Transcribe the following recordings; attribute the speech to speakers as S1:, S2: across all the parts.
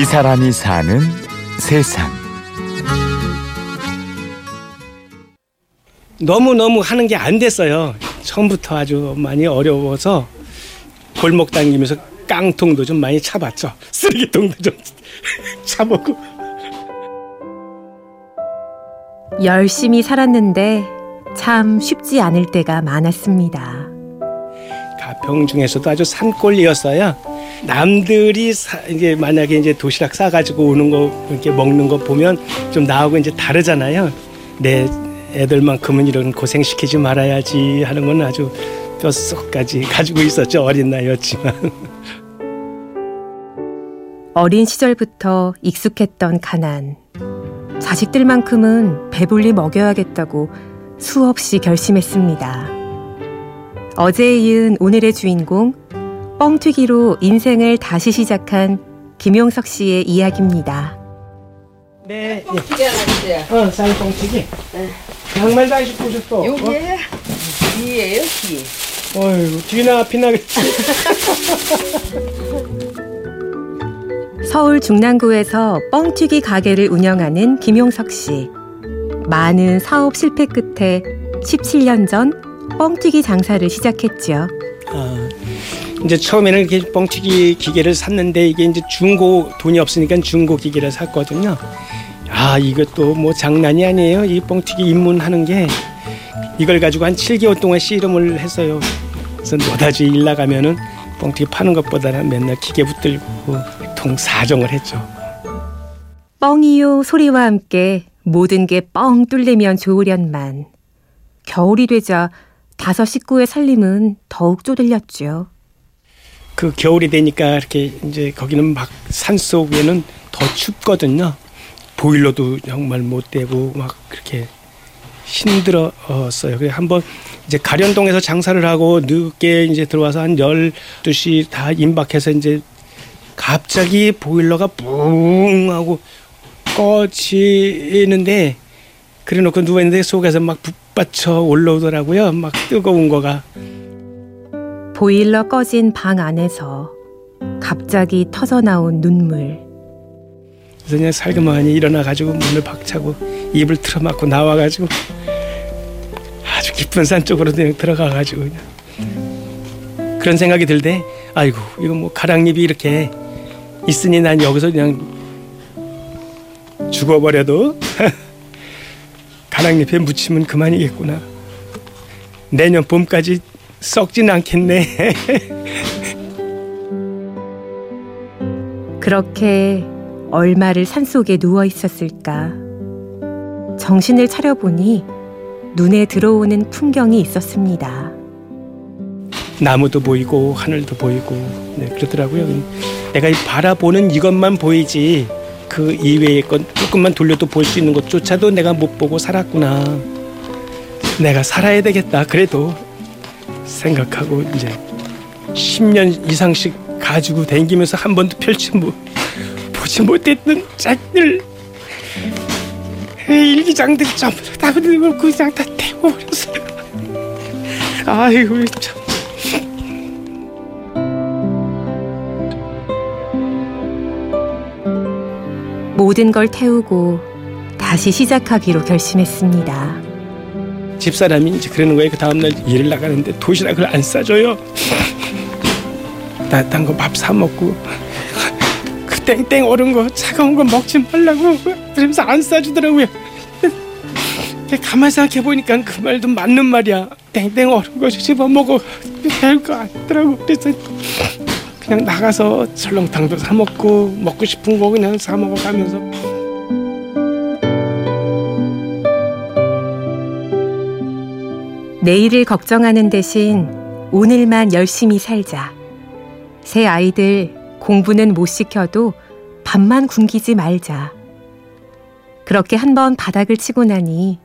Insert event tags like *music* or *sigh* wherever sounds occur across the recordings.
S1: 이 사람이 사는 세상.
S2: 너무너무 하는 게 안 됐어요. 처음부터 아주 많이 어려워서 골목 다니면서 깡통도 좀 많이 차봤죠. *laughs* 쓰레기통도 좀 *laughs* 차보고.
S3: 열심히 살았는데 참 쉽지 않을 때가 많았습니다.
S2: 가평 중에서도 아주 산골이었어요. 남들이 사, 이제 만약에 이제 도시락 싸가지고 오는 거 이렇게 먹는 거 보면 좀 나하고 이제 다르잖아요. 내 애들만큼은 이런 고생 시키지 말아야지 하는 건 아주 뼛속까지 *laughs* 가지고 있었죠 어린 나이였지만.
S3: 어린 시절부터 익숙했던 가난. 자식들만큼은 배불리 먹여야겠다고 수없이 결심했습니다. 어제에 이은 오늘의 주인공 뻥튀기로 인생을 다시 시작한 김용석 씨의 이야기입니다.
S2: 네.
S4: 뻥튀기 하나 주세요.
S2: 어, 쌀 뻥튀기.
S4: 네.
S2: 양말 다 입고 싶어.
S4: 요게 귀예요, 귀.
S2: 어이구, 뒤나 앞이나겠지. *laughs*
S3: 서울 중랑구에서 뻥튀기 가게를 운영하는 김용석 씨. 많은 사업 실패 끝에 17년 전 뻥튀기 장사를 시작했죠.
S2: 아, 이제 처음에는 이렇게 뻥튀기 기계를 샀는데 이게 이제 중고 돈이 없으니까 중고 기계를 샀거든요. 아, 이것도 뭐 장난이 아니에요. 이 뻥튀기 입문하는 게 이걸 가지고 한 7개월 동안 씨름을 했어요. 그래서 노다지 일 나가면은 뻥튀기 파는 것보다는 맨날 기계 붙들고 통 사정을 했죠.
S3: 뻥이요 소리와 함께 모든 게 뻥 뚫리면 좋으련만. 겨울이 되자 다섯 식구의 살림은 더욱 쪼들렸죠.
S2: 그 겨울이 되니까 이렇게 이제 거기는 막 산속에는 더 춥거든요. 보일러도 정말 못 되고 막 그렇게 힘들었어요. 그래서 한번 이제 가련동에서 장사를 하고 늦게 이제 들어와서 한 12시 다 임박해서 이제 갑자기 보일러가 뿡 하고 꺼지는데 그래 놓고 누워있는데 속에서 막 북받쳐 올라오더라고요. 막 뜨거운 거가.
S3: 보일러 꺼진 방 안에서 갑자기 터져 나온 눈물.
S2: 그래서 그냥 살그머니 일어나 가지고 문을 박차고 입을 틀어막고 나와 가지고 아주 깊은 산 쪽으로 그냥 들어가 가지고 그냥. 그런 생각이 들때 아이고 이거 뭐 가랑잎이 이렇게 있으니 난 여기서 그냥 죽어버려도 *laughs* 가랑잎에 묻히면 그만이겠구나. 내년 봄까지 썩진 않겠네 *laughs*
S3: 그렇게 얼마를 산속에 누워 있었을까. 정신을 차려보니 눈에 들어오는 풍경이 있었습니다.
S2: 나무도 보이고 하늘도 보이고 네, 그러더라고요. 내가 바라보는 이것만 보이지 그 이외의 건 조금만 돌려도 볼 수 있는 것조차도 내가 못 보고 살았구나. 내가 살아야 되겠다. 그래도 생각하고 이제 10년 이상씩 가지고 댕기면서 한 번도 펼치 못 보지 못했던 짝들 일기장들 전부 다 그냥 그냥 다 태워버렸어요. 아이고 참.
S3: 모든 걸 태우고 다시 시작하기로 결심했습니다.
S2: 집사람이 이제 그러는 거예요. 그 다음날 일을 나가는데 도시락을 안 싸줘요. 따뜻한 거밥 사 먹고 그 땡땡 얼은 거 차가운 거 먹지 말라고 그러면서 안 싸주더라고요. 가만 생각해 보니까 그 말도 맞는 말이야. 땡땡 얼은 거 집어 먹어 별거 아니더라고. 그래서 그냥 나가서 설렁탕도 사 먹고 먹고 싶은 거 그냥 사 먹어가면서.
S3: 내일을 걱정하는 대신 오늘만 열심히 살자. 새 아이들 공부는 못 시켜도 밥만 굶기지 말자. 그렇게 한 번 바닥을 치고 나니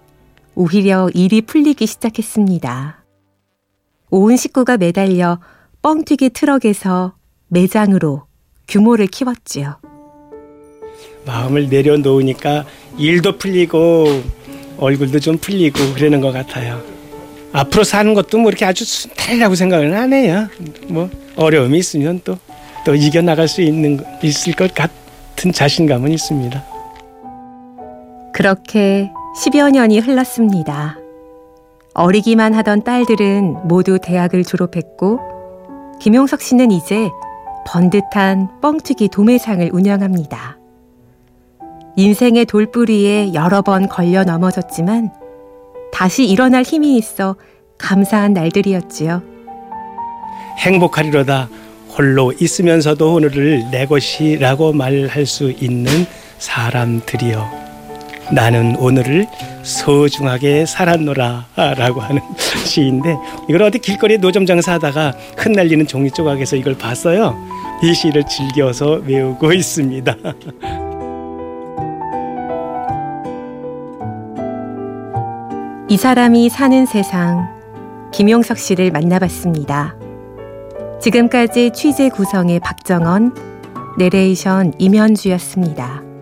S3: 오히려 일이 풀리기 시작했습니다. 온 식구가 매달려 뻥튀기 트럭에서 매장으로 규모를 키웠지요.
S2: 마음을 내려놓으니까 일도 풀리고 얼굴도 좀 풀리고 그러는 것 같아요. 앞으로 사는 것도 뭐 이렇게 아주 순탄이라고 생각은 안 해요. 뭐 어려움이 있으면 또 또 이겨 나갈 수 있는 있을 것 같은 자신감은 있습니다.
S3: 그렇게 10여 년이 흘렀습니다. 어리기만 하던 딸들은 모두 대학을 졸업했고 김용석 씨는 이제 번듯한 뻥튀기 도매상을 운영합니다. 인생의 돌부리에 여러 번 걸려 넘어졌지만 다시 일어날 힘이 있어 감사한 날들이었지요.
S2: 행복하리로다 홀로 있으면서도 오늘을 내 것이라고 말할 수 있는 사람들이여. 나는 오늘을 소중하게 살았노라 라고 하는 *laughs* 시인데 이걸 어디 길거리에 노점 장사하다가 흩날리는 종이 조각에서 이걸 봤어요. 이 시를 즐겨서 외우고 있습니다. *laughs*
S3: 이 사람이 사는 세상 김용석 씨를 만나봤습니다. 지금까지 취재 구성의 박정원, 내레이션 임현주였습니다.